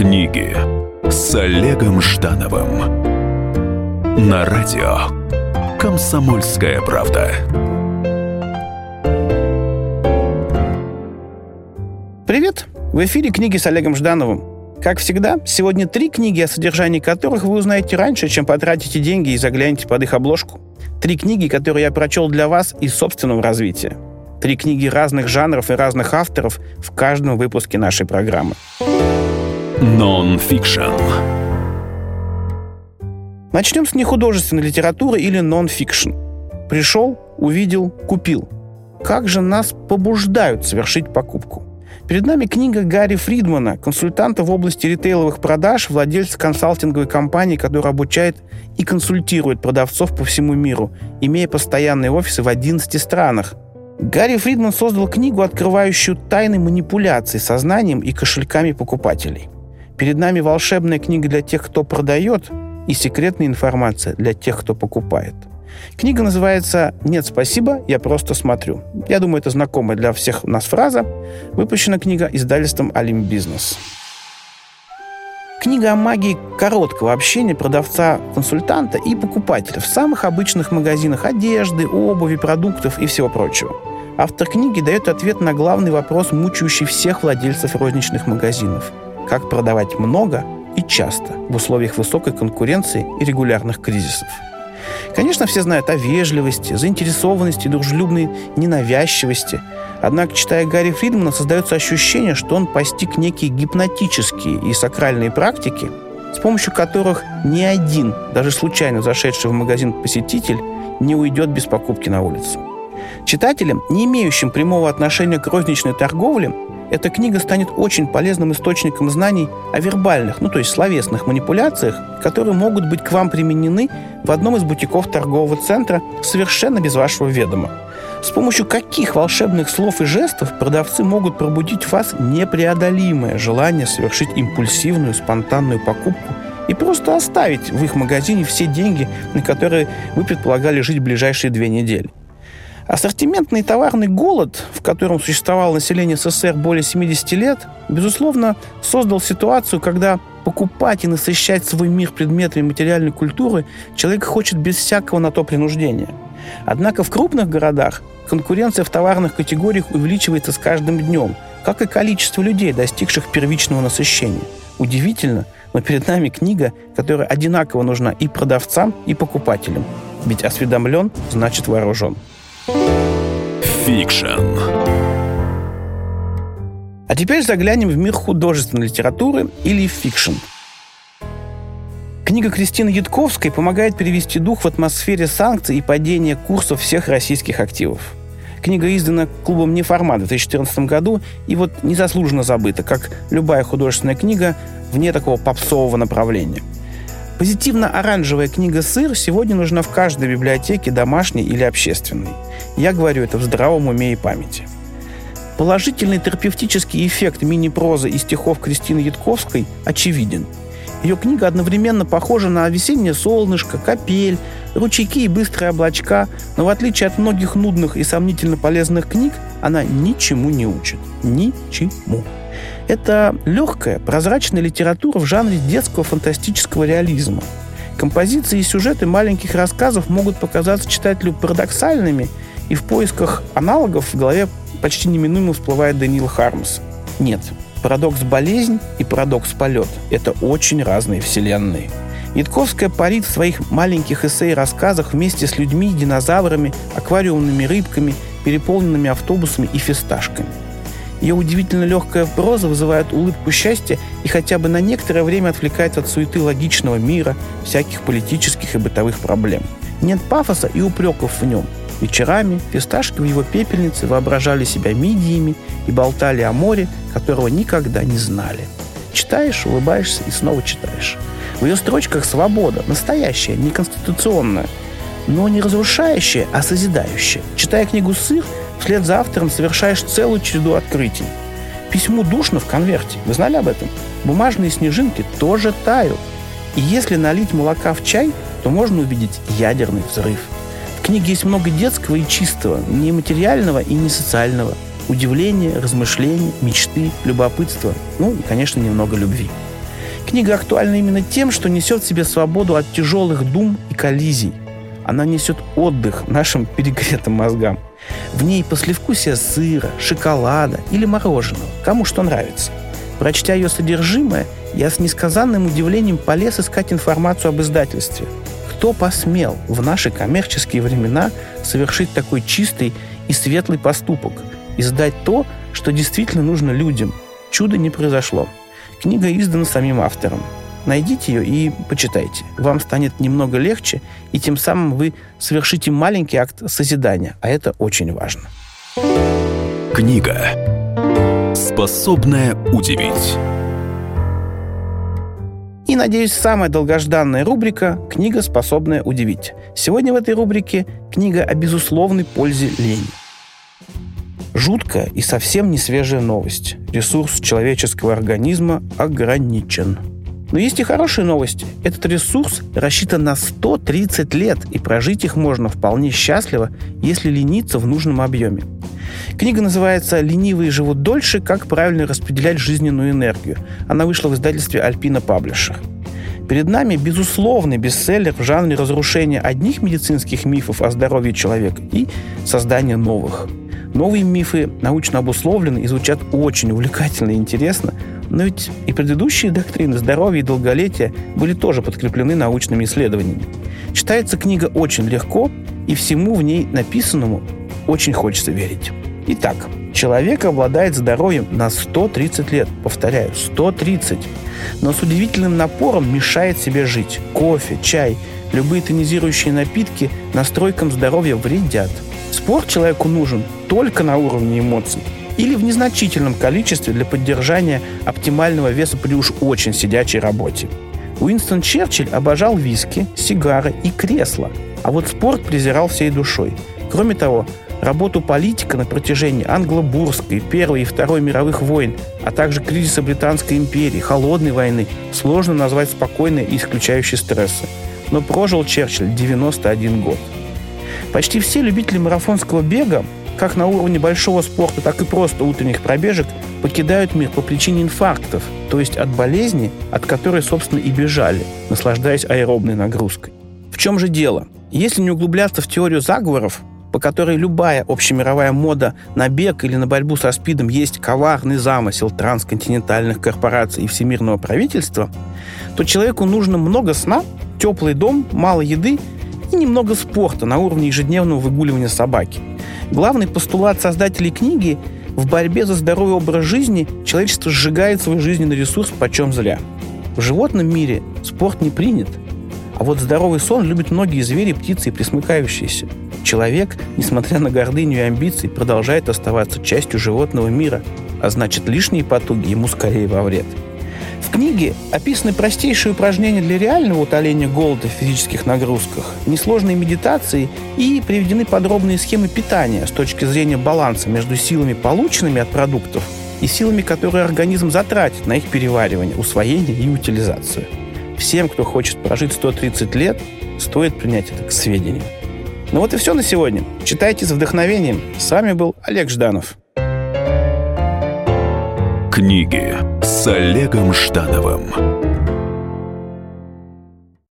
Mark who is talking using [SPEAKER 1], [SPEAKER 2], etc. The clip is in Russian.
[SPEAKER 1] Книги с Олегом Ждановым на радио Комсомольская правда.
[SPEAKER 2] Привет! В эфире книги с Олегом Ждановым. Как всегда, сегодня три книги, о содержании которых вы узнаете раньше, чем потратите деньги и заглянете под их обложку. Три книги, которые я прочел для вас из собственного развития. Три книги разных жанров и разных авторов в каждом выпуске нашей программы.
[SPEAKER 1] Нон-фикшн.
[SPEAKER 2] Начнем с нехудожественной литературы или нон-фикшн. Пришел, увидел, купил. Как же нас побуждают совершить покупку? Перед нами книга Гарри Фридмана, консультанта в области ритейловых продаж, владельца консалтинговой компании, которая обучает и консультирует продавцов по всему миру, имея постоянные офисы в 11 странах. Гарри Фридман создал книгу, открывающую тайны манипуляций сознанием и кошельками покупателей. Перед нами волшебная книга для тех, кто продает, и секретная информация для тех, кто покупает. Книга называется «Нет, спасибо, я просто смотрю». Я думаю, это знакомая для всех нас фраза. Выпущена книга издательством «Алим Бизнес». Книга о магии короткого общения продавца-консультанта и покупателя в самых обычных магазинах одежды, обуви, продуктов и всего прочего. Автор книги дает ответ на главный вопрос, мучающий всех владельцев розничных магазинов. Как продавать много и часто в условиях высокой конкуренции и регулярных кризисов. Конечно, все знают о вежливости, заинтересованности, дружелюбной ненавязчивости. Однако, читая Гарри Фридмана, создается ощущение, что он постиг некие гипнотические и сакральные практики, с помощью которых ни один, даже случайно зашедший в магазин посетитель, не уйдет без покупки на улицу. Читателям, не имеющим прямого отношения к розничной торговле, эта книга станет очень полезным источником знаний о вербальных, ну то есть словесных манипуляциях, которые могут быть к вам применены в одном из бутиков торгового центра совершенно без вашего ведома. С помощью каких волшебных слов и жестов продавцы могут пробудить в вас непреодолимое желание совершить импульсивную, спонтанную покупку и просто оставить в их магазине все деньги, на которые вы предполагали жить в ближайшие две недели. Ассортиментный товарный голод, в котором существовало население СССР более 70 лет, безусловно, создал ситуацию, когда покупать и насыщать свой мир предметами материальной культуры человек хочет без всякого на то принуждения. Однако в крупных городах конкуренция в товарных категориях увеличивается с каждым днем, как и количество людей, достигших первичного насыщения. Удивительно, но перед нами книга, которая одинаково нужна и продавцам, и покупателям. Ведь осведомлен значит вооружен.
[SPEAKER 1] Fiction.
[SPEAKER 2] А теперь заглянем в мир художественной литературы или fiction. Книга Кристины Ядковской помогает перевести дух в атмосфере санкций и падения курсов всех российских активов. Книга издана клубом «Неформат» в 2014 году и вот незаслуженно забыта, как любая художественная книга вне такого попсового направления – Позитивно-оранжевая книга «Сыр» сегодня нужна в каждой библиотеке, домашней или общественной. Я говорю это в здравом уме и памяти. Положительный терапевтический эффект мини-прозы и стихов Кристины Ятковской очевиден. Ее книга одновременно похожа на весеннее солнышко, капель, ручейки и быстрые облачка, но в отличие от многих нудных и сомнительно полезных книг, она ничему не учит. Ничему. Это легкая, прозрачная литература в жанре детского фантастического реализма. Композиции и сюжеты маленьких рассказов могут показаться читателю парадоксальными, и в поисках аналогов в голове почти неминуемо всплывает Даниил Хармс. Нет, парадокс болезнь и парадокс полет – это очень разные вселенные. Ятковская парит в своих маленьких эссе и рассказах вместе с людьми, динозаврами, аквариумными рыбками, переполненными автобусами и фисташками – ее удивительно легкая проза вызывает улыбку счастья и хотя бы на некоторое время отвлекает от суеты логичного мира, всяких политических и бытовых проблем. Нет пафоса и упреков в нем. Вечерами фисташки в его пепельнице воображали себя мидиями и болтали о море, которого никогда не знали. Читаешь, улыбаешься и снова читаешь. В ее строчках свобода, настоящая, не конституционная, но не разрушающая, а созидающая. Читая книгу «Сыр», Вслед за автором совершаешь целую череду открытий. Письмо душно в конверте. Вы знали об этом? Бумажные снежинки тоже тают. И если налить молока в чай, то можно увидеть ядерный взрыв. В книге есть много детского и чистого, не материального и не социального. Удивления, размышления, мечты, любопытства. Ну и, конечно, немного любви. Книга актуальна именно тем, что несет в себе свободу от тяжелых дум и коллизий. Она несет отдых нашим перегретым мозгам. В ней послевкусие сыра, шоколада или мороженого, кому что нравится. Прочтя ее содержимое, я с несказанным удивлением полез искать информацию об издательстве. Кто посмел в наши коммерческие времена совершить такой чистый и светлый поступок – издать то, что действительно нужно людям. Чудо не произошло. Книга издана самим автором. Найдите ее и почитайте. Вам станет немного легче, и тем самым вы совершите маленький акт созидания, а это очень важно.
[SPEAKER 1] Книга, способная удивить.
[SPEAKER 2] И, надеюсь, самая долгожданная рубрика «Книга, способная удивить». Сегодня в этой рубрике книга о безусловной пользе лени. Жуткая и совсем не свежая новость. Ресурс человеческого организма ограничен. Но есть и хорошие новости. Этот ресурс рассчитан на 130 лет, и прожить их можно вполне счастливо, если лениться в нужном объеме. Книга называется «Ленивые живут дольше. Как правильно распределять жизненную энергию». Она вышла в издательстве «Альпина Паблишер». Перед нами безусловный бестселлер в жанре разрушения одних медицинских мифов о здоровье человека и создания новых – Новые мифы научно обусловлены и звучат очень увлекательно и интересно, но ведь и предыдущие доктрины здоровья и долголетия были тоже подкреплены научными исследованиями. Читается книга очень легко, и всему в ней написанному очень хочется верить. Итак, человек обладает здоровьем на 130 лет. Повторяю, 130. Но с удивительным напором мешает себе жить. Кофе, чай, любые тонизирующие напитки настройкам здоровья вредят – Спорт человеку нужен только на уровне эмоций или в незначительном количестве для поддержания оптимального веса при уж очень сидячей работе. Уинстон Черчилль обожал виски, сигары и кресла, а вот спорт презирал всей душой. Кроме того, работу политика на протяжении англо-бурской, Первой и Второй мировых войн, а также кризиса Британской империи, Холодной войны сложно назвать спокойной и исключающей стрессы. Но прожил Черчилль 91 год. Почти все любители марафонского бега, как на уровне большого спорта, так и просто утренних пробежек, покидают мир по причине инфарктов, то есть от болезни, от которой, собственно, и бежали, наслаждаясь аэробной нагрузкой. В чем же дело? Если не углубляться в теорию заговоров, по которой любая общемировая мода на бег или на борьбу со СПИДом есть коварный замысел трансконтинентальных корпораций и всемирного правительства, то человеку нужно много сна, теплый дом, мало еды и немного спорта на уровне ежедневного выгуливания собаки. Главный постулат создателей книги – в борьбе за здоровый образ жизни человечество сжигает свой жизненный ресурс почем зря. В животном мире спорт не принят, а вот здоровый сон любят многие звери, птицы и присмыкающиеся. Человек, несмотря на гордыню и амбиции, продолжает оставаться частью животного мира, а значит лишние потуги ему скорее во вред – в книге описаны простейшие упражнения для реального утоления голода в физических нагрузках, несложные медитации и приведены подробные схемы питания с точки зрения баланса между силами, полученными от продуктов, и силами, которые организм затратит на их переваривание, усвоение и утилизацию. Всем, кто хочет прожить 130 лет, стоит принять это к сведению. Ну вот и все на сегодня. Читайте с вдохновением. С вами был Олег Жданов.
[SPEAKER 1] Книги с Олегом Ждановым.